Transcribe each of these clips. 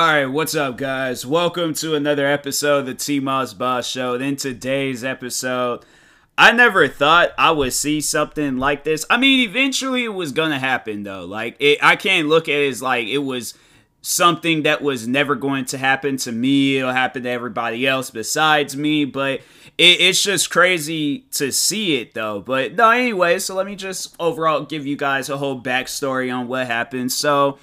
All right, what's up, guys? Welcome to another episode of the T Moss Boss Show. In today's episode, I never thought I would see something like this. I mean, eventually it was gonna happen, though. Like, it, I can't look at it as like it was something that was never going to happen to me. It'll happen to everybody else besides me, but it, it's just crazy to see it, though. But no, anyway, so let me just overall give you guys a whole backstory on what happened. So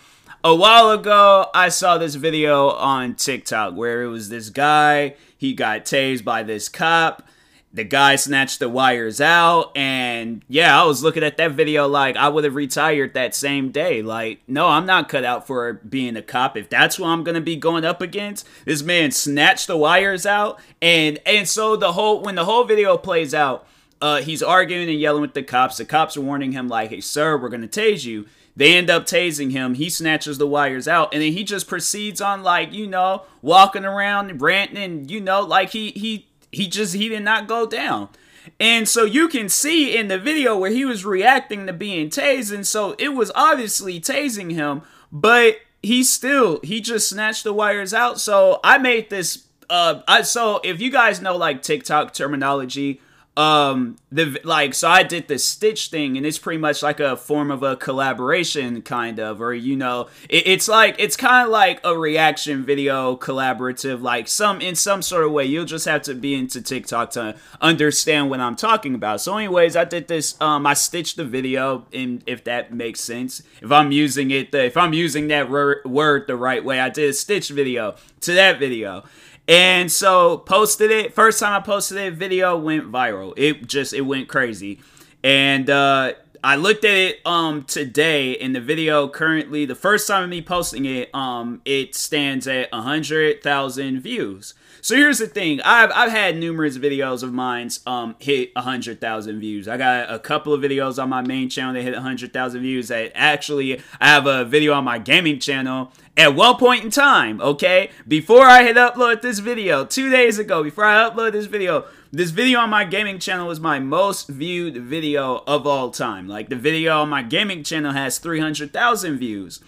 a while ago, I saw this video on TikTok where it was this guy, he got tased by this cop. The guy snatched the wires out, and yeah, I was looking at that video like I would have retired that same day. Like, no, I'm not cut out for being a cop. If that's what I'm gonna be going up against, this man snatched the wires out, and and so the whole when the whole video plays out, uh, he's arguing and yelling with the cops. The cops are warning him like, "Hey, sir, we're gonna tase you." They end up tasing him. He snatches the wires out, and then he just proceeds on like you know walking around ranting, and you know like he he he just he did not go down. And so you can see in the video where he was reacting to being tased, and so it was obviously tasing him, but he still he just snatched the wires out. So I made this uh I so if you guys know like TikTok terminology, um the like so i did the stitch thing and it's pretty much like a form of a collaboration kind of or you know it, it's like it's kind of like a reaction video collaborative like some in some sort of way. You'll just have to be into tiktok to understand what i'm talking about. So anyways i did this um i stitched the video and if that makes sense. If i'm using it the, if i'm using that word, word the right way i did a stitch video to that video and so posted it. First time I posted it, video went viral. It just it went crazy. And uh I looked at it um today in the video currently the first time of me posting it um it stands at 100,000 views. So here's the thing. I've I've had numerous videos of mine um hit 100,000 views. I got a couple of videos on my main channel that hit 100,000 views. That actually I have a video on my gaming channel at one point in time, okay? Before I had uploaded this video, 2 days ago before I uploaded this video, this video on my gaming channel was my most viewed video of all time. Like the video on my gaming channel has 300,000 views.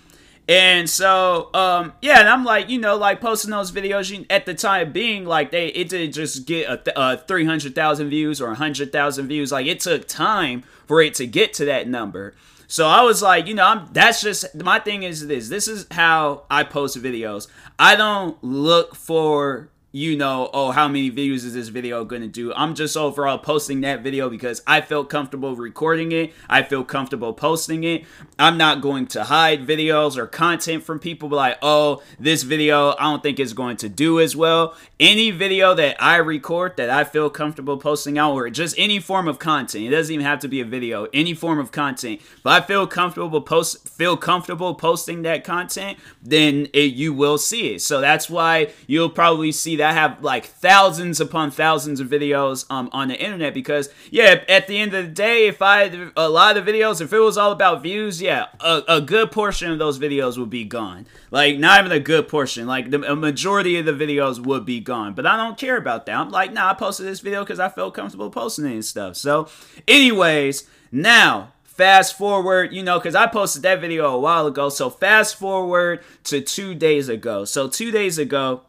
And so, um, yeah, and I'm like, you know, like posting those videos you, at the time being, like they, it did just get a, a 300,000 views or 100,000 views. Like it took time for it to get to that number. So I was like, you know, I'm, that's just my thing is this. This is how I post videos. I don't look for you know, oh, how many views is this video going to do? I'm just overall posting that video because I felt comfortable recording it. I feel comfortable posting it. I'm not going to hide videos or content from people like, oh, this video I don't think is going to do as well. Any video that I record that I feel comfortable posting out or just any form of content. It doesn't even have to be a video, any form of content. But I feel comfortable post feel comfortable posting that content, then it, you will see it. So that's why you'll probably see that have like thousands upon thousands of videos um, on the internet because yeah, at the end of the day, if I a lot of the videos, if it was all about views, yeah, a, a good portion of those videos would be gone. Like not even a good portion, like the majority of the videos would be gone. But I don't care about that. I'm like, nah, I posted this video because I felt comfortable posting it and stuff. So, anyways, now fast forward, you know, because I posted that video a while ago. So fast forward to two days ago. So two days ago,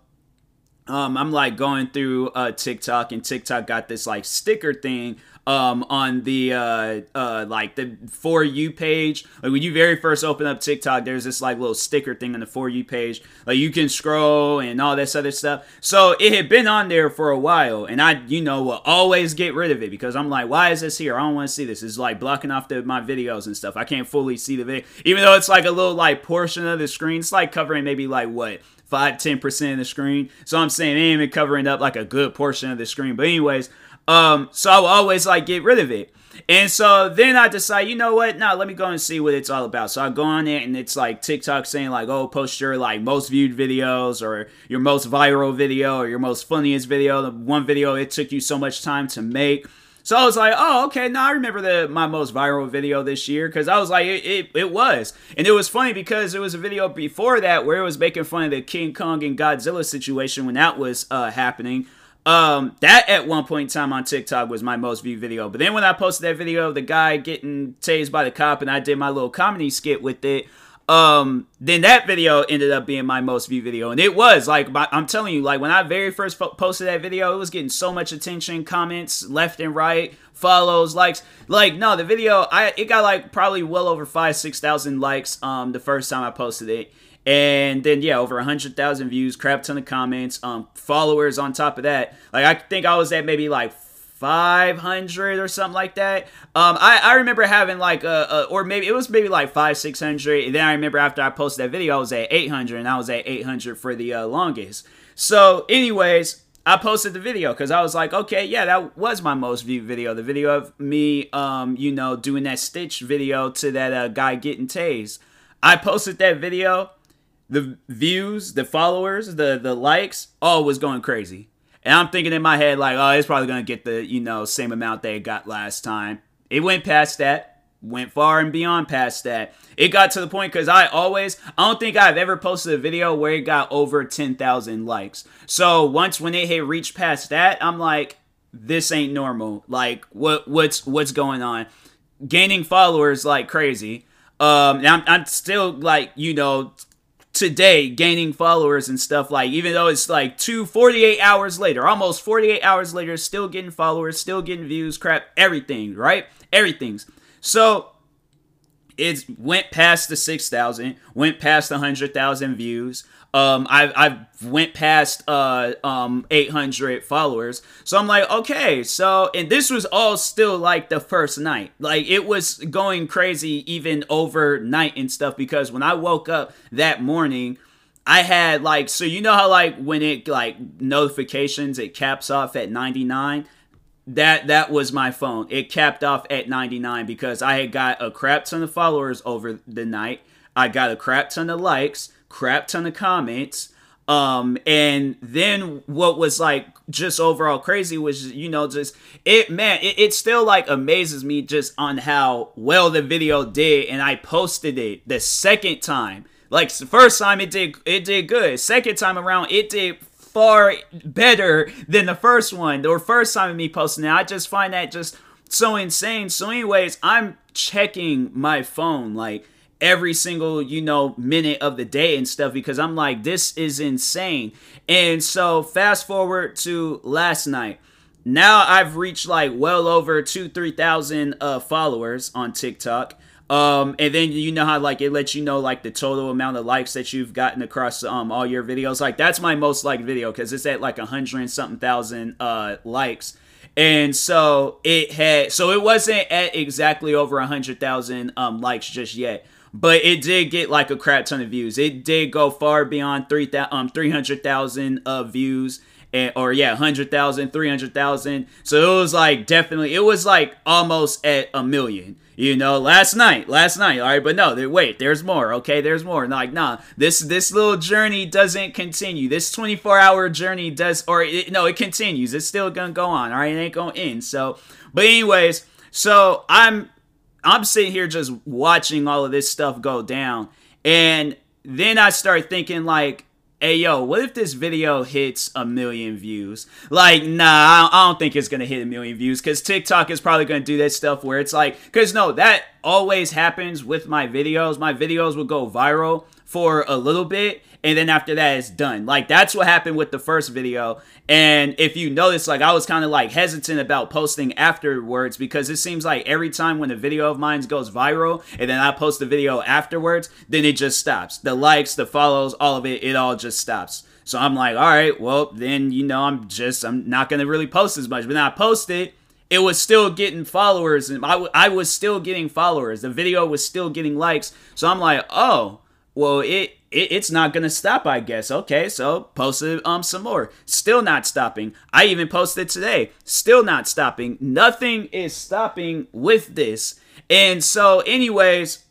um, I'm like going through uh, TikTok, and TikTok got this like sticker thing um, on the uh, uh, like the for you page. Like when you very first open up TikTok, there's this like little sticker thing on the for you page. Like you can scroll and all this other stuff. So it had been on there for a while, and I, you know, will always get rid of it because I'm like, why is this here? I don't want to see this. It's like blocking off the, my videos and stuff. I can't fully see the video, even though it's like a little like portion of the screen. It's like covering maybe like what five, ten percent of the screen. So I'm saying it ain't even covering up like a good portion of the screen. But anyways, um, so I will always like get rid of it. And so then I decide, you know what? Now let me go and see what it's all about. So I go on it and it's like TikTok saying like, oh, post your like most viewed videos or your most viral video or your most funniest video. The one video it took you so much time to make. So I was like, oh, okay. Now I remember the my most viral video this year because I was like, it, it, it, was. And it was funny because it was a video before that where it was making fun of the King Kong and Godzilla situation when that was uh, happening. Um, that at one point in time on TikTok was my most viewed video. But then when I posted that video, of the guy getting tased by the cop and I did my little comedy skit with it, um, then that video ended up being my most viewed video, and it was like I'm telling you, like when I very first posted that video, it was getting so much attention, comments left and right, follows, likes. Like no, the video I it got like probably well over five six thousand likes um the first time I posted it. And then yeah, over a hundred thousand views, crap ton of comments, um, followers on top of that. Like I think I was at maybe like 500 or something like that. Um, I, I remember having like a, a, or maybe it was maybe like five, 600. And then I remember after I posted that video, I was at 800 and I was at 800 for the uh, longest. So anyways, I posted the video because I was like, okay, yeah, that was my most viewed video. The video of me, um, you know, doing that Stitch video to that uh, guy getting tased. I posted that video. The views, the followers, the the likes, all was going crazy. And I'm thinking in my head, like, oh, it's probably going to get the, you know, same amount they got last time. It went past that, went far and beyond past that. It got to the point because I always, I don't think I've ever posted a video where it got over 10,000 likes. So once when it hit reach past that, I'm like, this ain't normal. Like, what what's what's going on? Gaining followers like crazy. Um, I'm, I'm still like, you know, today gaining followers and stuff like even though it's like two 48 hours later almost 48 hours later still getting followers still getting views crap everything right? Everything's. So it went past the 6000 went past the 100000 views um, I I went past uh um 800 followers, so I'm like, okay, so and this was all still like the first night, like it was going crazy even overnight and stuff because when I woke up that morning. I had like so you know how like when it like notifications it caps off at 99 that that was my phone. It capped off at 99 because I had got a crap ton of followers over the night. I got a crap ton of likes crap ton of comments. Um, and then what was like just overall crazy was, you know, just it, man, it, it still like amazes me just on how well the video did. And I posted it the second time. Like the first time it did, it did good. Second time around, it did far better than the first one or first time of me posting it. I just find that just so insane. So, anyways, I'm checking my phone like every single you know minute of the day and stuff because I'm like this is insane. And so fast forward to last night. Now I've reached like well over two three thousand uh, followers on TikTok. Um, and then you know how like it lets you know like the total amount of likes that you've gotten across um all your videos. Like that's my most liked video because it's at like a hundred something thousand uh likes. And so it had so it wasn't at exactly over a hundred thousand um likes just yet but it did get like a crap ton of views. It did go far beyond 3 um 300,000 uh, views and or yeah, 100,000, 300,000. So it was like definitely it was like almost at a million. You know, last night, last night, all right, but no, there, wait, there's more, okay, there's more. Like, nah, this this little journey doesn't continue. This 24 hour journey does, or it, no, it continues. It's still gonna go on, all right, it ain't gonna end. So, but anyways, so I'm I'm sitting here just watching all of this stuff go down. And then I start thinking like, hey yo, what if this video hits a million views? Like, nah, I don't think it's gonna hit a million views because TikTok is probably gonna do that stuff where it's like, because no, that always happens with my videos. My videos will go viral for a little bit and then after that it's done. Like that's what happened with the first video. And if you notice, like I was kind of like hesitant about posting afterwards because it seems like every time when a video of mine goes viral and then I post the video afterwards, then it just stops. The likes, the follows, all of it, it all just stops. So I'm like, all right, well then you know I'm just I'm not gonna really post as much. But then I post it it was still getting followers and I, w- I was still getting followers the video was still getting likes so i'm like oh well it it, it's not gonna stop, I guess. Okay, so posted um some more. Still not stopping. I even posted today. Still not stopping. Nothing is stopping with this. And so, anyways,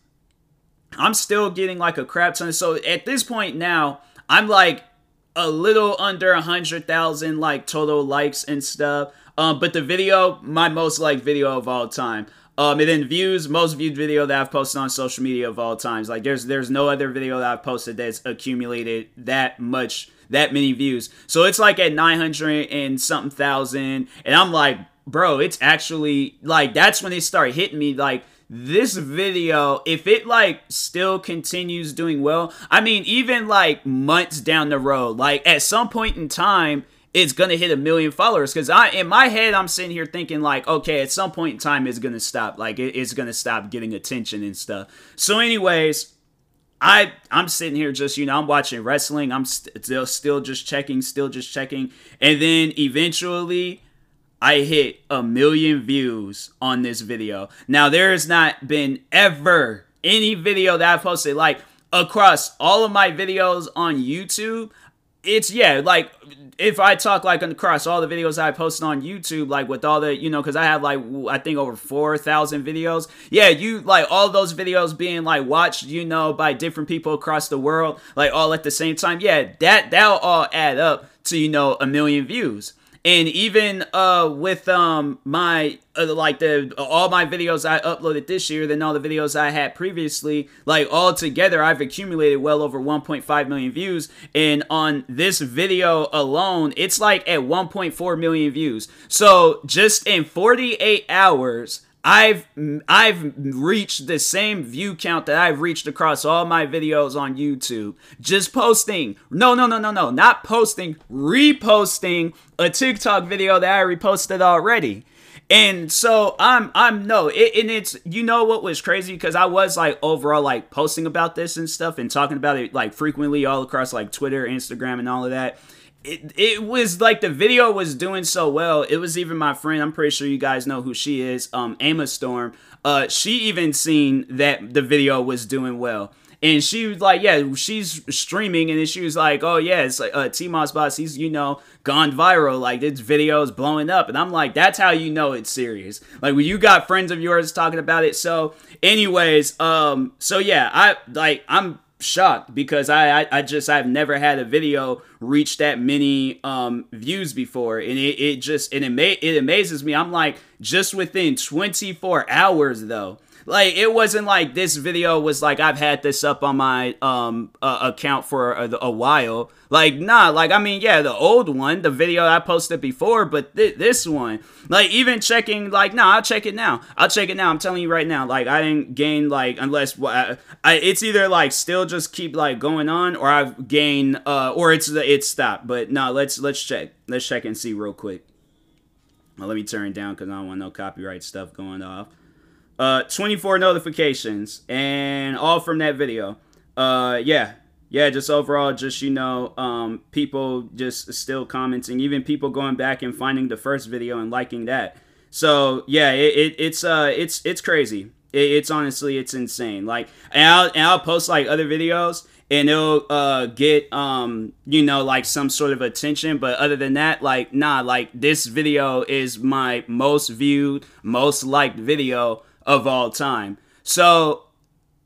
I'm still getting like a crap ton. So at this point now, I'm like a little under a hundred thousand like total likes and stuff. Um, but the video, my most liked video of all time. Um, and then views, most viewed video that I've posted on social media of all times. Like there's there's no other video that I've posted that's accumulated that much that many views. So it's like at 900 and something thousand, and I'm like, bro, it's actually like that's when it started hitting me. Like this video, if it like still continues doing well, I mean, even like months down the road, like at some point in time, it's gonna hit a million followers. Cause I, in my head, I'm sitting here thinking like, okay, at some point in time, it's gonna stop. Like, it, it's gonna stop getting attention and stuff. So, anyways, I I'm sitting here just you know I'm watching wrestling. I'm st- still still just checking, still just checking, and then eventually I hit a million views on this video. Now there has not been ever any video that I posted like across all of my videos on YouTube. It's yeah, like if I talk like across all the videos I posted on YouTube, like with all the, you know, because I have like I think over four thousand videos. Yeah, you like all those videos being like watched, you know, by different people across the world, like all at the same time. Yeah, that that'll all add up to you know a million views and even uh with um my uh, like the all my videos I uploaded this year than all the videos I had previously like all together I've accumulated well over 1.5 million views. And on this video alone it's like at 1.4 million views. So just in 48 hours I've I've reached the same view count that I've reached across all my videos on YouTube. Just posting. No, no, no, no, no. Not posting, reposting a TikTok video that I reposted already. And so I'm I'm no, it, and it's you know what was crazy because I was like overall like posting about this and stuff and talking about it like frequently all across like Twitter, Instagram, and all of that it, it was like the video was doing so well. It was even my friend. I'm pretty sure you guys know who she is. Um, Emma Storm. Uh, she even seen that the video was doing well, and she was like, "Yeah, she's streaming," and then she was like, "Oh yeah, it's like uh, T Moss Boss. He's you know gone viral. Like this video is blowing up," and I'm like, "That's how you know it's serious." Like when you got friends of yours talking about it. So, anyways, um, so yeah, I like I'm shocked because I, I, I just I've never had a video reach that many um views before. And it, it just and it, ama- it amazes me. I'm like just within 24 hours though like it wasn't like this video was like I've had this up on my um uh, account for a, a, while. Like nah, like I mean yeah, the old one, the video I posted before, but th- this one, like even checking, like nah, I'll check it now. I'll check it now. I'm telling you right now, like I didn't gain like unless I, I it's either like still just keep like going on or I've gained uh or it's it's stopped. But no, nah, let's let's check. Let's check and see real quick. Well, let me turn it down because I don't want no copyright stuff going off. Uh, 24 notifications, and all from that video. Uh, yeah, yeah, just overall, just you know, um, people just still commenting, even people going back and finding the first video and liking that. So yeah, it, it it's uh, it's it's crazy. It, it's honestly, it's insane. Like, and I'll, and I'll post like other videos, and it'll uh get um you know like some sort of attention but other than that like nah like this video is my most viewed most liked video of all time. So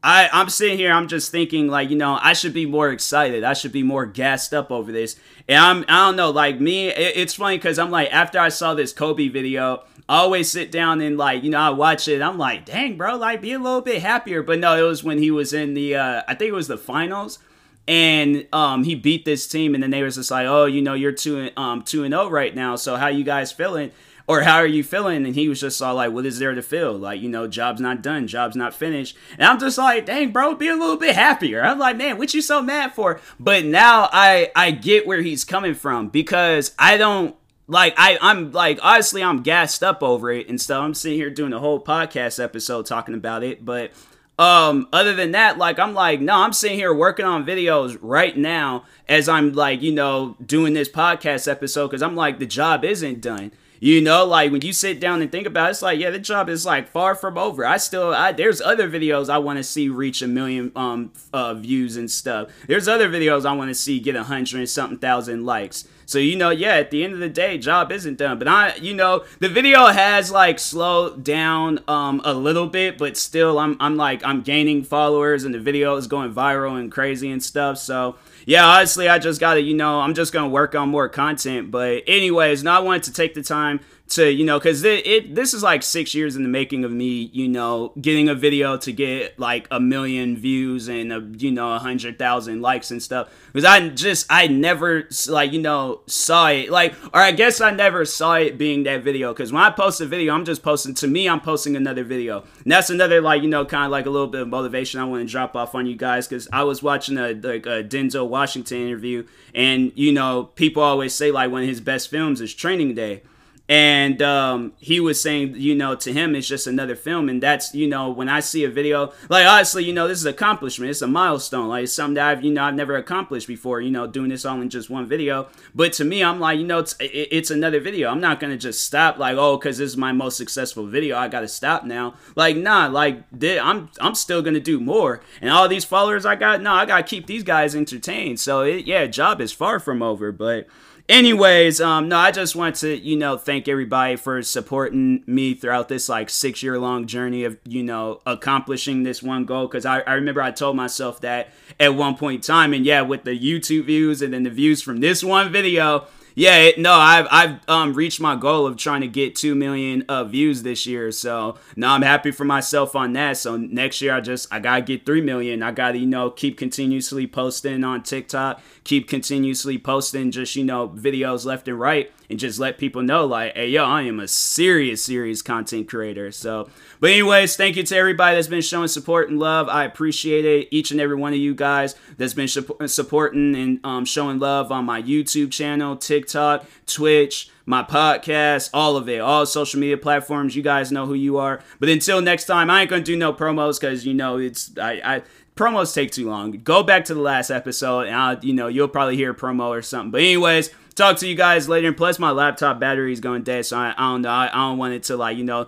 I, I'm sitting here, I'm just thinking, like, you know, I should be more excited. I should be more gassed up over this. And I'm, I don't know, like, me, it, it's funny because I'm like, after I saw this Kobe video, I always sit down and, like, you know, I watch it. I'm like, dang, bro, like, be a little bit happier. But no, it was when he was in the, uh, I think it was the finals. And um, he beat this team, and then they was just like, "Oh, you know, you're two um two and zero oh right now. So how you guys feeling?" Or how are you feeling? And he was just all like, what is there to feel? Like, you know, job's not done, job's not finished. And I'm just like, dang, bro, be a little bit happier. I'm like, man, what you so mad for? But now I I get where he's coming from because I don't like I I'm like honestly I'm gassed up over it and stuff. I'm sitting here doing a whole podcast episode talking about it, but um other than that like i'm like no i'm sitting here working on videos right now as i'm like you know doing this podcast episode because i'm like the job isn't done you know, like when you sit down and think about it, it's like, yeah, the job is like far from over. I still, I, there's other videos I want to see reach a million um uh, views and stuff. There's other videos I want to see get a hundred something thousand likes. So you know, yeah, at the end of the day, job isn't done. But I, you know, the video has like slowed down um a little bit, but still, I'm I'm like I'm gaining followers, and the video is going viral and crazy and stuff. So yeah, honestly, I just gotta, you know, I'm just gonna work on more content. But anyways, now I wanted to take the time to you know because it, it, this is like six years in the making of me you know getting a video to get like a million views and a, you know a hundred thousand likes and stuff. Because i just i never like you know saw it. Like or i guess i never saw it being that video. Because when i post a video i'm just posting to me i'm posting another video. And that's another like you know kind of like a little bit of motivation i want to drop off on you guys because i was watching a like a denzel washington interview and you know people always say like one of his best films is training day and um, he was saying you know to him it's just another film. And that's you know when i see a video like honestly you know this is accomplishment. It's a milestone. Like it's something that i've you know i've never accomplished before you know doing this all in just one video. But to me i'm like you know it's it's another video. I'm not gonna just stop like oh because this is my most successful video. I gotta stop now. Like nah like i'm i'm still gonna do more. And all these followers i got no nah, i gotta keep these guys entertained. So it, yeah job is far from over. But anyways um no i just want to you know thank everybody for supporting me throughout this like six year long journey of you know accomplishing this one goal. Because I, I remember i told myself that at one point in time and yeah with the youtube views and then the views from this one video yeah, no, I've I've um, reached my goal of trying to get two million uh, views this year. So now I'm happy for myself on that. So next year I just I gotta get three million. I gotta you know keep continuously posting on TikTok, keep continuously posting just you know videos left and right and just let people know like hey yo i am a serious serious content creator so but anyways thank you to everybody that's been showing support and love i appreciate it each and every one of you guys that's been supporting and um, showing love on my youtube channel tiktok twitch my podcast, all of it, all social media platforms. You guys know who you are. But until next time, I ain't gonna do no promos because you know it's I, I promos take too long. Go back to the last episode, and I'll, you know you'll probably hear a promo or something. But anyways, talk to you guys later. And plus, my laptop battery is going dead, so I, I don't know. I, I don't want it to like you know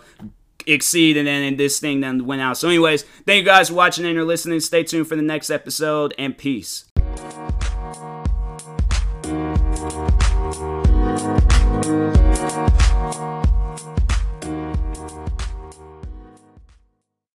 exceed and then and this thing then went out. So, anyways, thank you guys for watching and or listening. Stay tuned for the next episode and peace.